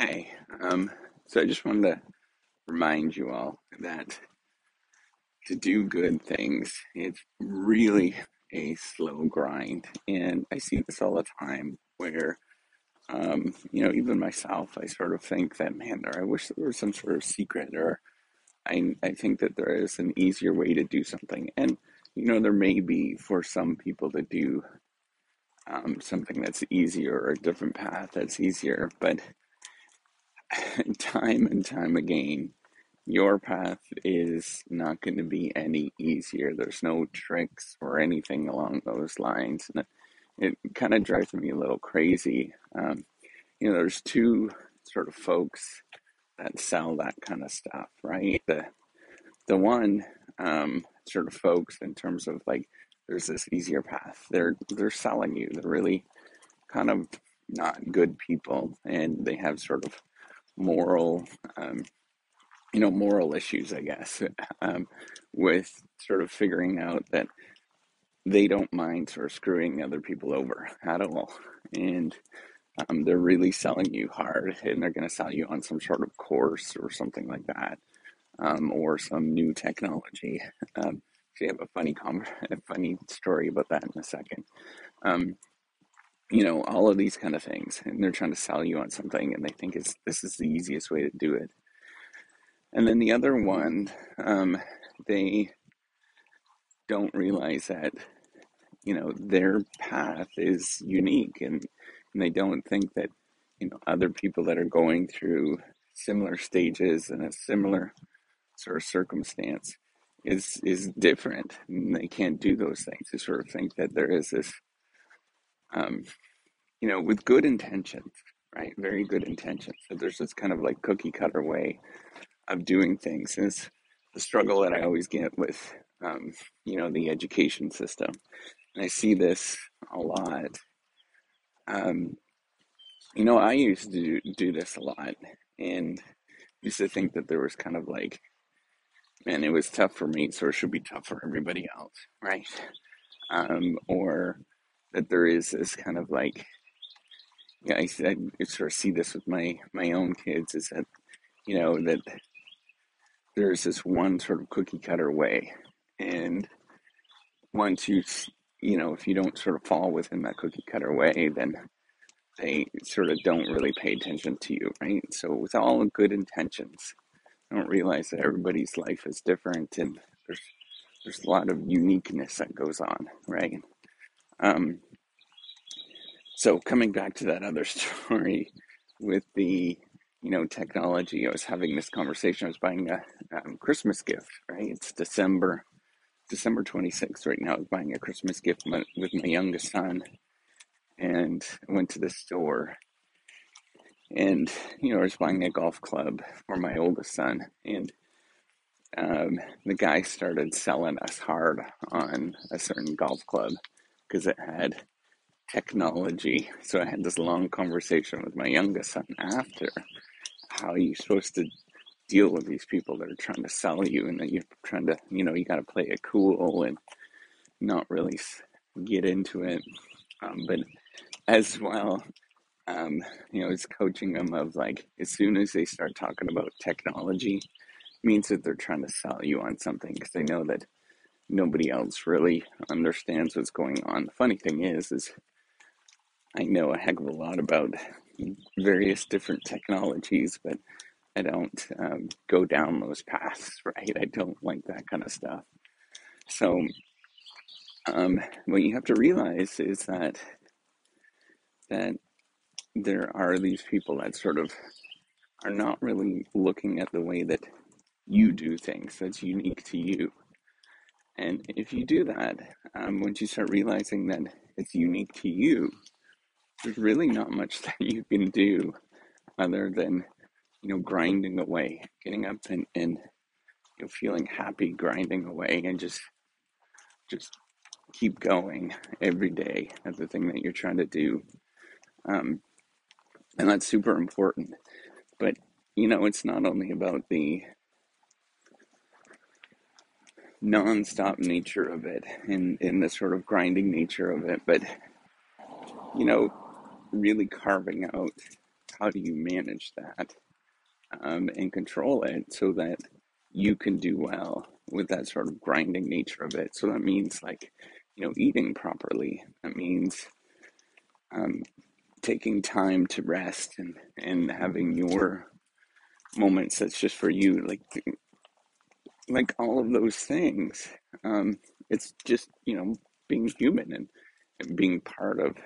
Hey, um, so I just wanted to remind you all that to do good things, it's really a slow grind. And I see this all the time where, um, you know, even myself, I sort of think that, man, there, I wish there was some sort of secret, or I, I think that there is an easier way to do something. And, you know, there may be for some people to do um, something that's easier or a different path that's easier, but time and time again, your path is not going to be any easier. There's no tricks or anything along those lines. And it, kind of drives me a little crazy. Um, you know, there's two sort of folks that sell that kind of stuff, right? The the one um, sort of folks in terms of like there's this easier path. They're they're selling you. They're really kind of not good people, and they have sort of moral, um, you know, moral issues, I guess, um, with sort of figuring out that they don't mind sort of screwing other people over at all. And um, they're really selling you hard and they're going to sell you on some sort of course or something like that um, or some new technology. Um, so you have a funny, com- a funny story about that in a second. You know, all of these kind of things, and they're trying to sell you on something, and they think it's this is the easiest way to do it. And then the other one, um, they don't realize that you know their path is unique, and, and they don't think that you know other people that are going through similar stages and a similar sort of circumstance is is different. And they can't do those things. They sort of think that there is this. Um, you know, with good intentions, right? Very good intentions. So there's this kind of like cookie cutter way of doing things. And it's the struggle that I always get with, um, you know, the education system. And I see this a lot. Um, you know, I used to do, this a lot and used to think that there was kind of like, man, it was tough for me, so it should be tough for everybody else, right? Um, or that there is this kind of like yeah, I, I sort of see this with my my own kids is that you know that there's this one sort of cookie cutter way, and once you you know if you don't sort of fall within that cookie cutter way, then they sort of don't really pay attention to you, right? So with all good intentions, I don't realize that everybody's life is different, and there's there's a lot of uniqueness that goes on, right? Um, so coming back to that other story with the you know technology, I was having this conversation. I was buying a um, Christmas gift. Right, it's December December 26th right now. I was buying a Christmas gift with my youngest son, and I went to the store. And you know, I was buying a golf club for my oldest son, and um, the guy started selling us hard on a certain golf club because it had technology. So I had this long conversation with my youngest son after how are you're supposed to deal with these people that are trying to sell you and that you're trying to, you know, you got to play it cool and not really get into it. Um, but as well, um, you know, it's coaching them of like, as soon as they start talking about technology, means that they're trying to sell you on something because they know that nobody else really understands what's going on. The funny thing is, is I know a heck of a lot about various different technologies, but I don't um, go down those paths, right? I don't like that kind of stuff. So, um, what you have to realize is that that there are these people that sort of are not really looking at the way that you do things that's unique to you. And if you do that, um, once you start realizing that it's unique to you, there's really not much that you can do other than you know grinding away getting up and, and you know feeling happy grinding away and just just keep going every day at the thing that you're trying to do. Um, and that's super important. But you know it's not only about the non-stop nature of it and, and the sort of grinding nature of it but you know really carving out how do you manage that um, and control it so that you can do well with that sort of grinding nature of it. So that means like, you know, eating properly. That means um, taking time to rest and, and having your moments that's just for you. Like, like all of those things. Um, it's just, you know, being human and, and being part of,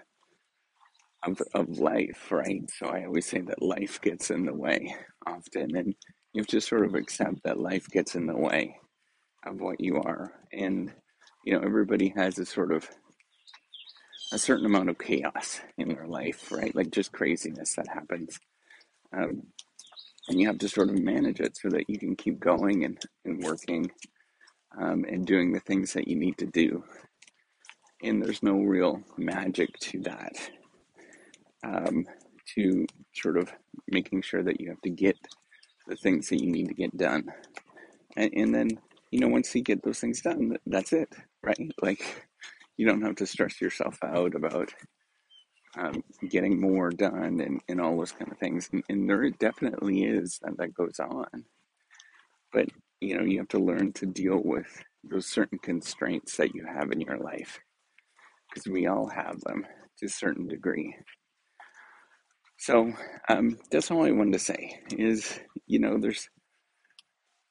of, of life, right? So I always say that life gets in the way often and you have to sort of accept that life gets in the way of what you are. And, you know, everybody has a sort of a certain amount of chaos in their life, right? Like just craziness that happens. Um, and you have to sort of manage it so that you can keep going and, and working um, and doing the things that you need to do. And there's no real magic to that, um, to sort of making sure that you have to get the things that you need to get done. And, and then, you know, once you get those things done, that's it, right? Like, you don't have to stress yourself out about um, getting more done and, and all those kind of things. And, and there definitely is that that goes on. But, you know, you have to learn to deal with those certain constraints that you have in your life because we all have them to a certain degree. So um, that's all I wanted to say is, you know, there's,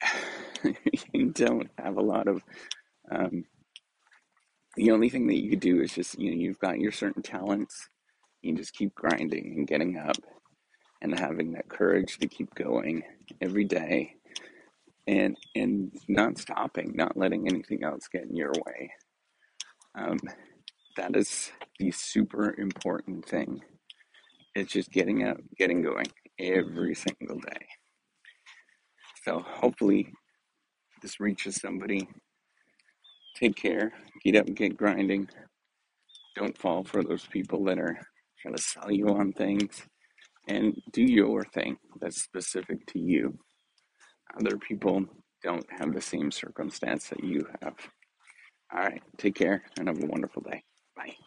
you don't have a lot of, um, the only thing that you could do is just, you know, you've got your certain talents. You just keep grinding and getting up and having that courage to keep going every day and and not stopping, not letting anything else get in your way. Um, that is the super important thing. It's just getting up, getting going every single day. So hopefully this reaches somebody. Take care. Get up and get grinding. Don't fall for those people that are trying to sell you on things. And do your thing that's specific to you. Other people don't have the same circumstance that you have. All right. Take care and have a wonderful day. Bye.